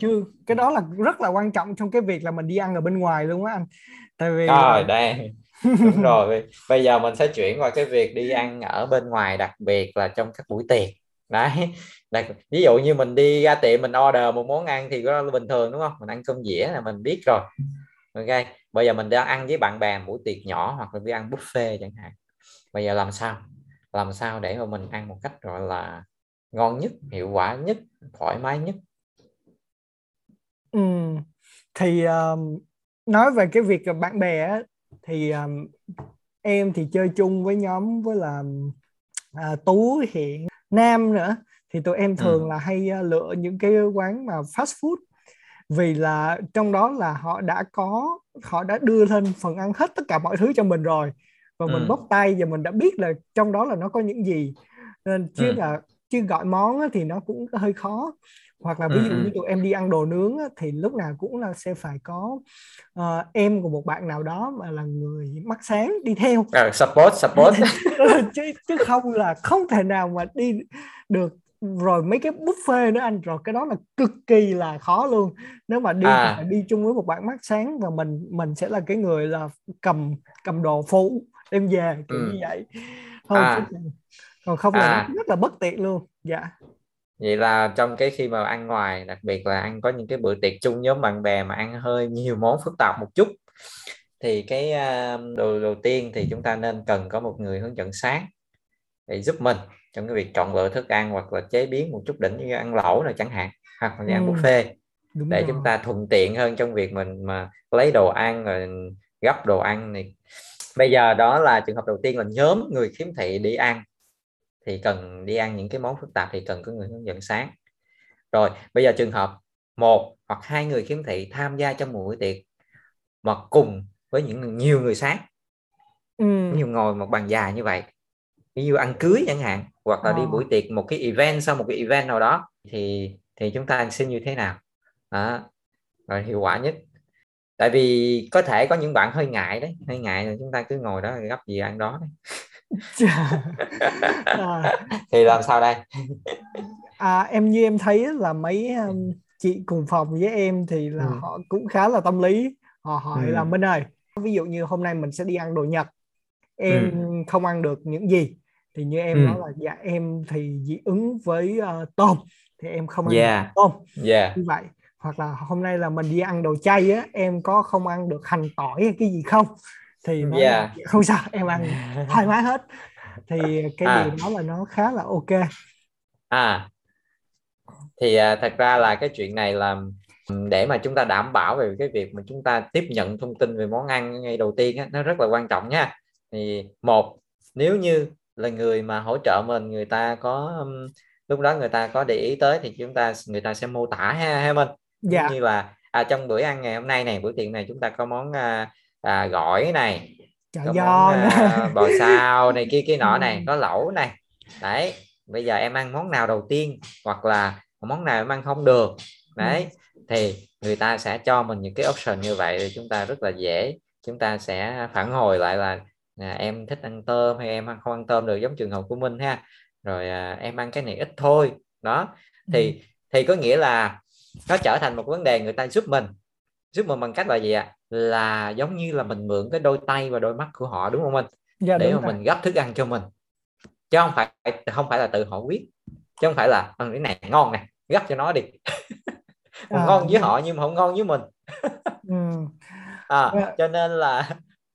chưa. Cái đó là rất là quan trọng trong cái việc là mình đi ăn ở bên ngoài luôn á anh. Tại vì rồi đây đúng rồi. Bây giờ mình sẽ chuyển qua cái việc đi ăn ở bên ngoài đặc biệt là trong các buổi tiệc. Đấy. Đây, ví dụ như mình đi ra tiệm mình order một món ăn thì đó là bình thường đúng không? Mình ăn cơm dĩa là mình biết rồi. Ok. Bây giờ mình đang ăn với bạn bè buổi tiệc nhỏ hoặc là đi ăn buffet chẳng hạn. Bây giờ làm sao? Làm sao để mà mình ăn một cách gọi là ngon nhất hiệu quả nhất thoải mái nhất ừ. thì um, nói về cái việc bạn bè thì um, em thì chơi chung với nhóm với là uh, tú hiện nam nữa thì tụi em thường ừ. là hay uh, lựa những cái quán mà fast food vì là trong đó là họ đã có họ đã đưa lên phần ăn hết tất cả mọi thứ cho mình rồi và ừ. mình bóc tay và mình đã biết là trong đó là nó có những gì nên chứ ừ. là chứ gọi món thì nó cũng hơi khó hoặc là ví dụ ừ. như tụi em đi ăn đồ nướng thì lúc nào cũng là sẽ phải có uh, em của một bạn nào đó mà là người mắt sáng đi theo uh, support support chứ chứ không là không thể nào mà đi được rồi mấy cái buffet nữa anh rồi cái đó là cực kỳ là khó luôn nếu mà đi à. đi chung với một bạn mắt sáng và mình mình sẽ là cái người là cầm cầm đồ phụ đem về kiểu ừ. như vậy thôi à. Còn không là à. rất là bất tiện luôn dạ vậy là trong cái khi mà ăn ngoài đặc biệt là ăn có những cái bữa tiệc chung nhóm bạn bè mà ăn hơi nhiều món phức tạp một chút thì cái đầu đầu tiên thì chúng ta nên cần có một người hướng dẫn sáng để giúp mình trong cái việc chọn lựa thức ăn hoặc là chế biến một chút đỉnh như ăn lẩu rồi chẳng hạn hoặc là ừ. ăn buffet Đúng để rồi. chúng ta thuận tiện hơn trong việc mình mà lấy đồ ăn rồi gấp đồ ăn này bây giờ đó là trường hợp đầu tiên là nhóm người khiếm thị đi ăn thì cần đi ăn những cái món phức tạp thì cần có người hướng dẫn sáng rồi bây giờ trường hợp một hoặc hai người khiếm thị tham gia trong một buổi tiệc mà cùng với những nhiều người sáng ừ. nhiều ngồi một bàn dài như vậy ví dụ ăn cưới chẳng hạn hoặc là à. đi ờ. buổi tiệc một cái event sau một cái event nào đó thì thì chúng ta sẽ như thế nào đó rồi hiệu quả nhất tại vì có thể có những bạn hơi ngại đấy hơi ngại là chúng ta cứ ngồi đó gấp gì ăn đó đấy. thì làm sao đây à, em như em thấy là mấy um, chị cùng phòng với em thì là ừ. họ cũng khá là tâm lý họ hỏi ừ. là Minh ơi ví dụ như hôm nay mình sẽ đi ăn đồ Nhật em ừ. không ăn được những gì thì như em ừ. nói là dạ em thì dị ứng với uh, tôm thì em không ăn yeah. được tôm yeah. như vậy hoặc là hôm nay là mình đi ăn đồ chay á em có không ăn được hành tỏi hay cái gì không thì nó yeah. Dạ, không sao em ăn thoải mái hết thì cái à. điều đó là nó khá là ok à thì à, thật ra là cái chuyện này là để mà chúng ta đảm bảo về cái việc mà chúng ta tiếp nhận thông tin về món ăn ngay đầu tiên á, nó rất là quan trọng nha thì một nếu như là người mà hỗ trợ mình người ta có lúc đó người ta có để ý tới thì chúng ta người ta sẽ mô tả ha ha mình dạ. như là à, trong bữa ăn ngày hôm nay này bữa tiệc này chúng ta có món à, à, gỏi này Chả có do món à, bò xào này kia kia nọ này có lẩu này. Đấy bây giờ em ăn món nào đầu tiên hoặc là món nào em ăn không được? Đấy ừ. thì người ta sẽ cho mình những cái option như vậy thì chúng ta rất là dễ. Chúng ta sẽ phản hồi lại là à, em thích ăn tôm hay em không ăn tôm được giống trường hợp của Minh ha. Rồi à, em ăn cái này ít thôi. Đó thì ừ. thì có nghĩa là nó trở thành một vấn đề người ta giúp mình giúp mình bằng cách là gì ạ à? là giống như là mình mượn cái đôi tay và đôi mắt của họ đúng không anh dạ, để mà rồi. mình gấp thức ăn cho mình chứ không phải không phải là tự họ quyết chứ không phải là cái này ngon nè gấp cho nó đi à, ngon với họ nhưng mà không ngon với mình ừ. à, dạ. cho nên là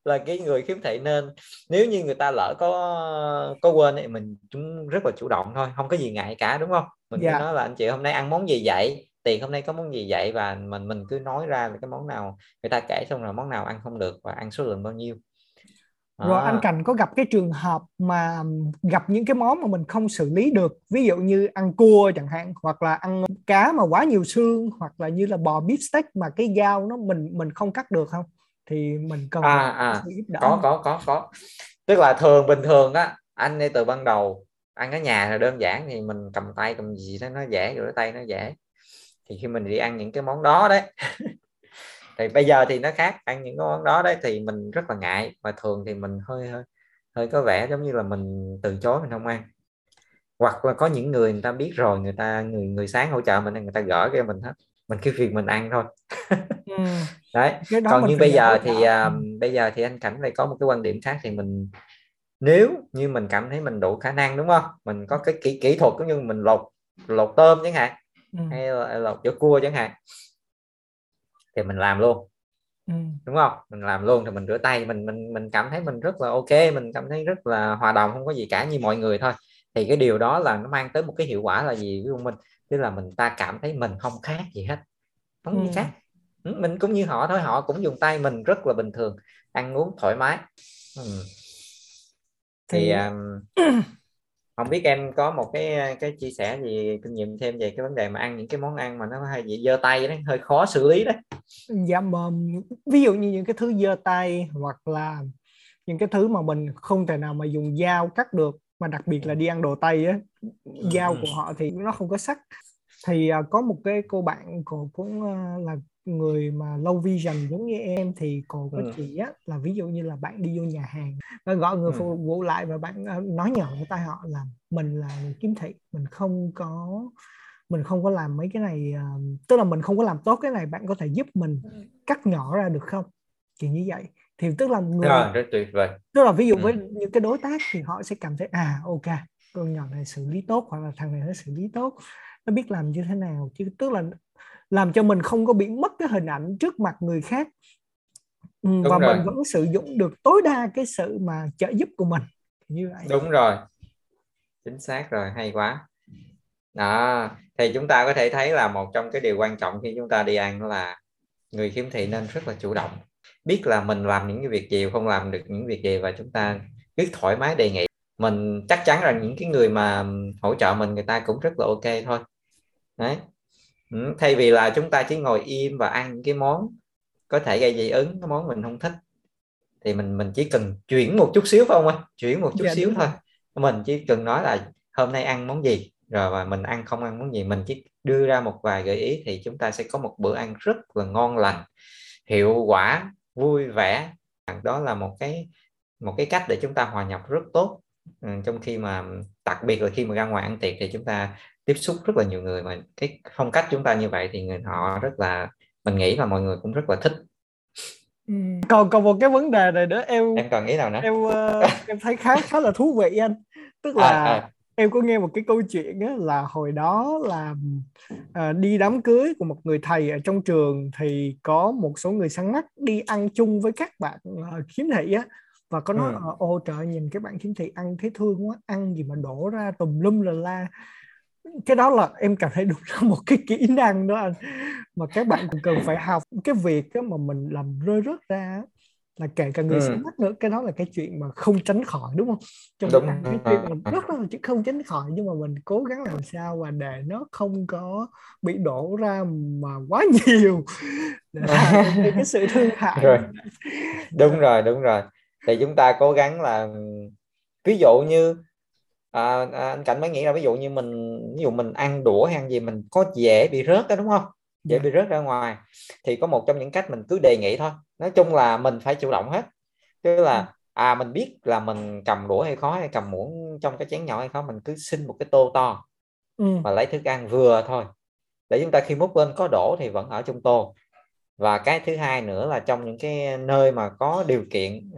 là cái người khiếm thị nên nếu như người ta lỡ có có quên thì mình chúng rất là chủ động thôi không có gì ngại cả đúng không mình yeah. cứ nói là anh chị hôm nay ăn món gì vậy tiền hôm nay có món gì vậy? Và mình mình cứ nói ra là cái món nào người ta kể xong rồi món nào ăn không được và ăn số lượng bao nhiêu. Rồi à. anh Cảnh có gặp cái trường hợp mà gặp những cái món mà mình không xử lý được ví dụ như ăn cua chẳng hạn hoặc là ăn cá mà quá nhiều xương hoặc là như là bò beef steak mà cái dao nó mình mình không cắt được không? Thì mình cần à, à. giúp đỡ có có có có. Tức là thường bình thường á anh ngay từ ban đầu ăn ở nhà là đơn giản thì mình cầm tay cầm gì đó nó dễ rửa tay nó dễ thì khi mình đi ăn những cái món đó đấy. Thì bây giờ thì nó khác ăn những cái món đó đấy thì mình rất là ngại và thường thì mình hơi hơi hơi có vẻ giống như là mình từ chối mình không ăn. Hoặc là có những người người ta biết rồi người ta người người sáng hỗ trợ mình người ta gỡ cái mình hết. Mình cứ việc mình ăn thôi. Ừ. đấy. Còn như bây giờ thì uh, bây giờ thì anh cảnh lại có một cái quan điểm khác thì mình nếu như mình cảm thấy mình đủ khả năng đúng không? Mình có cái kỹ kỹ thuật cũng như mình lột lột tôm chẳng hạn ừ. hay là lột chở cua chẳng hạn thì mình làm luôn ừ. đúng không mình làm luôn thì mình rửa tay mình mình mình cảm thấy mình rất là ok mình cảm thấy rất là hòa đồng không có gì cả như mọi người thôi thì cái điều đó là nó mang tới một cái hiệu quả là gì dụ mình tức là mình ta cảm thấy mình không khác gì hết không ừ. gì khác ừ, mình cũng như họ thôi họ cũng dùng tay mình rất là bình thường ăn uống thoải mái ừ. thì, thì... Um, không biết em có một cái cái chia sẻ gì kinh nghiệm thêm về cái vấn đề mà ăn những cái món ăn mà nó bị dơ tay đấy hơi khó xử lý đấy? Dạ um, ví dụ như những cái thứ dơ tay hoặc là những cái thứ mà mình không thể nào mà dùng dao cắt được mà đặc biệt là đi ăn đồ tây á dao của họ thì nó không có sắc. Thì uh, có một cái cô bạn cô cũng uh, là người mà low vision giống như em thì còn có ừ. chỉ á, là ví dụ như là bạn đi vô nhà hàng và gọi người ừ. phục vụ lại và bạn uh, nói nhỏ với tay họ là mình là kiếm thị mình không có mình không có làm mấy cái này uh, tức là mình không có làm tốt cái này bạn có thể giúp mình cắt nhỏ ra được không kiểu như vậy thì tức là người à, rất tuyệt vời tức là ví dụ ừ. với những cái đối tác thì họ sẽ cảm thấy à ok con nhỏ này xử lý tốt hoặc là thằng này nó xử lý tốt. Nó biết làm như thế nào chứ tức là làm cho mình không có bị mất cái hình ảnh trước mặt người khác. Ừ, Đúng và rồi. mình vẫn sử dụng được tối đa cái sự mà trợ giúp của mình. Như vậy. Đúng rồi. Chính xác rồi hay quá. Đó thì chúng ta có thể thấy là một trong cái điều quan trọng khi chúng ta đi ăn là người khiếm thị nên rất là chủ động. Biết là mình làm những cái việc gì không làm được những việc gì và chúng ta biết thoải mái đề nghị mình chắc chắn rằng những cái người mà hỗ trợ mình người ta cũng rất là ok thôi. Đấy. Ừ, thay vì là chúng ta chỉ ngồi im và ăn những cái món có thể gây dị ứng cái món mình không thích thì mình mình chỉ cần chuyển một chút xíu phải không ạ chuyển một chút dạ, xíu thôi. mình chỉ cần nói là hôm nay ăn món gì rồi và mình ăn không ăn món gì mình chỉ đưa ra một vài gợi ý thì chúng ta sẽ có một bữa ăn rất là ngon lành hiệu quả vui vẻ. Đó là một cái một cái cách để chúng ta hòa nhập rất tốt ừ, trong khi mà đặc biệt là khi mà ra ngoài ăn tiệc thì chúng ta tiếp xúc rất là nhiều người mà cái phong cách chúng ta như vậy thì người họ rất là mình nghĩ là mọi người cũng rất là thích ừ. còn còn một cái vấn đề này nữa em em còn nghĩ nào nữa em uh, em thấy khá khá là thú vị anh tức là à, à. em có nghe một cái câu chuyện á, là hồi đó là uh, đi đám cưới của một người thầy ở trong trường thì có một số người sáng mắt đi ăn chung với các bạn uh, khiếm thị á và có nói ừ. ô trời nhìn cái bạn khiếm thị ăn thấy thương quá ăn gì mà đổ ra tùm lum là la cái đó là em cảm thấy đúng là một cái kỹ năng đó anh mà các bạn cũng cần phải học cái việc đó mà mình làm rơi rớt ra là kể cả người ừ. sáng mắt nữa cái đó là cái chuyện mà không tránh khỏi đúng không trong đúng. cái chuyện mà rất là chứ không tránh khỏi nhưng mà mình cố gắng làm sao mà để nó không có bị đổ ra mà quá nhiều để cái sự thương hại đúng rồi đúng rồi thì chúng ta cố gắng là ví dụ như à, à, anh cảnh mới nghĩ là ví dụ như mình ví dụ mình ăn đũa hay ăn gì mình có dễ bị rớt đó đúng không dễ dạ. bị rớt ra ngoài thì có một trong những cách mình cứ đề nghị thôi nói chung là mình phải chủ động hết tức là ừ. à mình biết là mình cầm đũa hay khó hay cầm muỗng trong cái chén nhỏ hay khó mình cứ xin một cái tô to ừ. và lấy thức ăn vừa thôi để chúng ta khi múc lên có đổ thì vẫn ở trong tô và cái thứ hai nữa là trong những cái nơi mà có điều kiện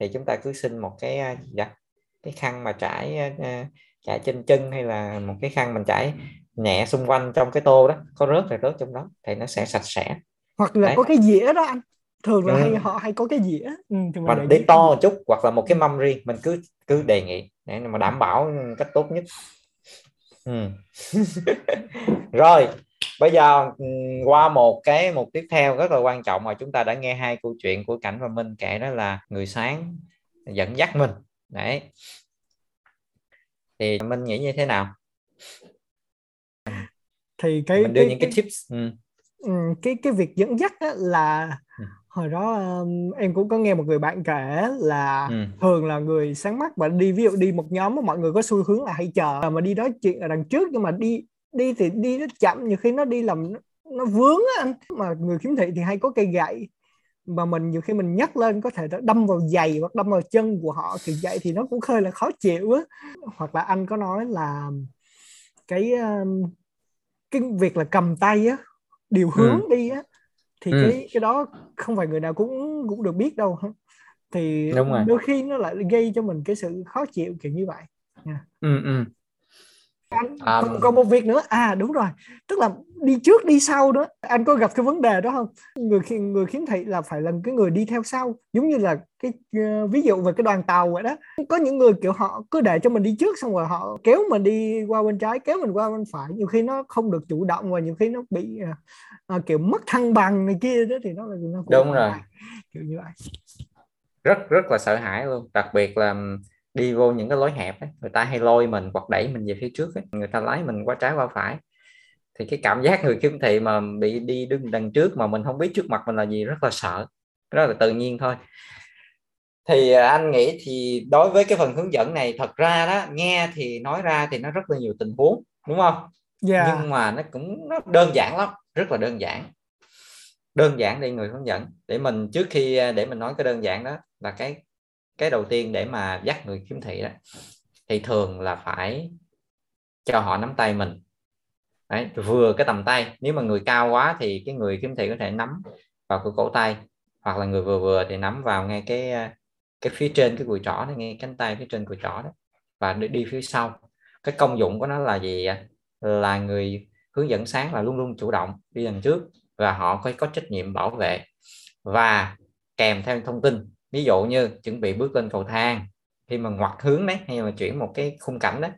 thì chúng ta cứ xin một cái dạ, cái khăn mà trải trải trên chân hay là một cái khăn mình trải nhẹ xung quanh trong cái tô đó có rớt thì rớt trong đó thì nó sẽ sạch sẽ hoặc là Đấy. có cái dĩa đó anh thường là ừ. hay họ hay có cái dĩa ừ, hoặc để to một chút hoặc là một cái mâm riêng mình cứ cứ đề nghị để mà đảm bảo cách tốt nhất ừ. rồi bây giờ ừ, qua một cái mục tiếp theo rất là quan trọng mà chúng ta đã nghe hai câu chuyện của cảnh và minh kể đó là người sáng dẫn dắt mình đấy thì minh nghĩ như thế nào thì cái mình đưa cái, những cái, cái tips ừ. ừ. cái cái việc dẫn dắt á, là ừ. hồi đó um, em cũng có nghe một người bạn kể là ừ. thường là người sáng mắt và đi ví dụ đi một nhóm mọi người có xu hướng là hay chờ mà đi nói chuyện đằng trước nhưng mà đi đi thì đi nó chậm nhiều khi nó đi làm nó vướng á anh mà người khiếm thị thì hay có cây gậy mà mình nhiều khi mình nhắc lên có thể đâm vào giày hoặc đâm vào chân của họ thì vậy thì nó cũng hơi là khó chịu á hoặc là anh có nói là cái cái việc là cầm tay á điều ừ. hướng ừ. đi á thì ừ. cái cái đó không phải người nào cũng cũng được biết đâu thì Đúng rồi. đôi khi nó lại gây cho mình cái sự khó chịu kiểu như vậy yeah. ừ, ừ anh um... còn, còn một việc nữa. À đúng rồi. Tức là đi trước đi sau đó anh có gặp cái vấn đề đó không? Người người khiếm thị là phải là cái người đi theo sau. Giống như là cái uh, ví dụ về cái đoàn tàu vậy đó. Có những người kiểu họ cứ để cho mình đi trước xong rồi họ kéo mình đi qua bên trái kéo mình qua bên phải. Nhiều khi nó không được chủ động và nhiều khi nó bị uh, uh, kiểu mất thăng bằng này kia đó thì nó là nó cũng đúng rồi. kiểu như vậy. Rất rất là sợ hãi luôn. Đặc biệt là đi vô những cái lối hẹp ấy, người ta hay lôi mình hoặc đẩy mình về phía trước ấy. người ta lái mình qua trái qua phải thì cái cảm giác người khiếm thị mà bị đi đứng đằng trước mà mình không biết trước mặt mình là gì rất là sợ rất là tự nhiên thôi thì à, anh nghĩ thì đối với cái phần hướng dẫn này thật ra đó nghe thì nói ra thì nó rất là nhiều tình huống đúng không yeah. nhưng mà nó cũng nó đơn giản lắm rất là đơn giản đơn giản đi người hướng dẫn để mình trước khi à, để mình nói cái đơn giản đó là cái cái đầu tiên để mà dắt người khiếm thị đó thì thường là phải cho họ nắm tay mình. Đấy, vừa cái tầm tay nếu mà người cao quá thì cái người khiếm thị có thể nắm vào cái cổ tay hoặc là người vừa vừa thì nắm vào ngay cái ờ, cái phía trên cái cùi trỏ đó, ngay cánh tay phía trên cùi trỏ đó và đi, đi phía sau. Cái công dụng của nó là gì là người hướng dẫn sáng là luôn luôn chủ động đi đằng trước và họ có có trách nhiệm bảo vệ và kèm theo thông tin ví dụ như chuẩn bị bước lên cầu thang khi mà ngoặt hướng đấy hay là chuyển một cái khung cảnh đó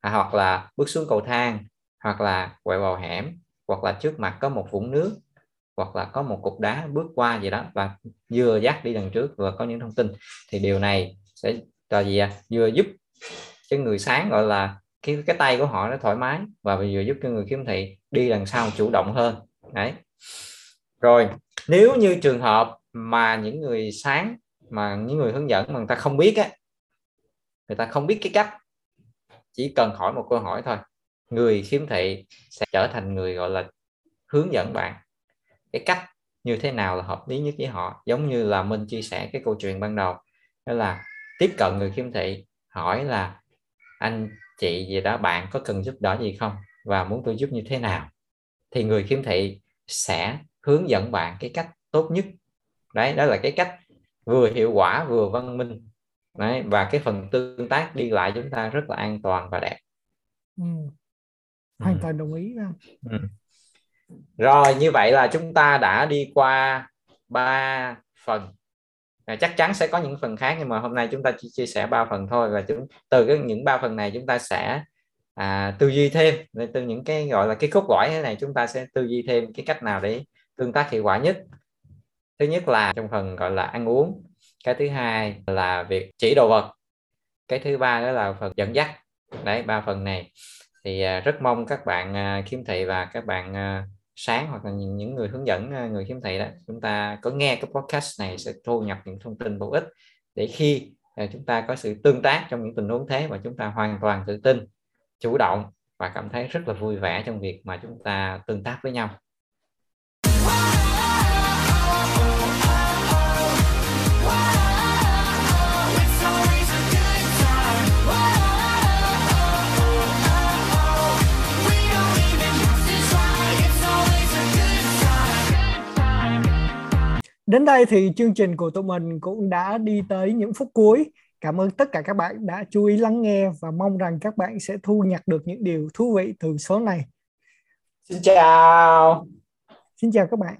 à, hoặc là bước xuống cầu thang hoặc là quẹo vào hẻm hoặc là trước mặt có một vũng nước hoặc là có một cục đá bước qua gì đó và vừa dắt đi đằng trước vừa có những thông tin thì điều này sẽ là gì à? vừa giúp cái người sáng gọi là cái cái tay của họ nó thoải mái và vừa giúp cho người khiếm thị đi đằng sau chủ động hơn đấy rồi nếu như trường hợp mà những người sáng mà những người hướng dẫn mà người ta không biết á, người ta không biết cái cách, chỉ cần hỏi một câu hỏi thôi. Người khiếm thị sẽ trở thành người, gọi là, hướng dẫn bạn cái cách như thế nào là hợp lý nhất với họ. Giống như là minh chia sẻ cái câu chuyện ban đầu, đó là tiếp cận người khiếm thị, hỏi là, anh chị gì đó, bạn có cần giúp đỡ gì không? Và muốn tôi giúp như thế nào? Thì người khiếm thị sẽ hướng dẫn bạn cái cách tốt nhất. Đấy, đó là cái cách vừa hiệu quả vừa văn minh đấy và cái phần tương tác đi lại chúng ta rất là an toàn và đẹp ừ. hoàn ừ. toàn đồng ý ừ. rồi như vậy là chúng ta đã đi qua ba phần à, chắc chắn sẽ có những phần khác nhưng mà hôm nay chúng ta chỉ chia sẻ ba phần thôi và chúng từ cái những ba phần này chúng ta sẽ à, tư duy thêm từ những cái gọi là cái cốt lõi thế này chúng ta sẽ tư duy thêm cái cách nào để tương tác hiệu quả nhất thứ nhất là trong phần, gọi là, ăn uống. Cái thứ hai là việc chỉ đồ vật. Cái thứ ba đó là phần dẫn dắt. Đấy, ba phần này. Thì à, rất mong các bạn à, khiếm thị và các bạn à, sáng hoặc là những người hướng dẫn người khiếm thị đó, chúng ta có nghe cái podcast này sẽ thu nhập những thông tin bổ ích để khi chúng ta có sự tương tác trong những tình huống thế và chúng ta hoàn toàn tự tin, chủ động và cảm thấy rất là vui vẻ trong việc mà chúng ta tương tác với nhau. Đến đây thì chương trình của tụi mình cũng đã đi tới những phút cuối. Cảm ơn tất cả các bạn đã chú ý lắng nghe và mong rằng các bạn sẽ thu nhặt được những điều thú vị từ số này. Xin chào. Xin chào các bạn.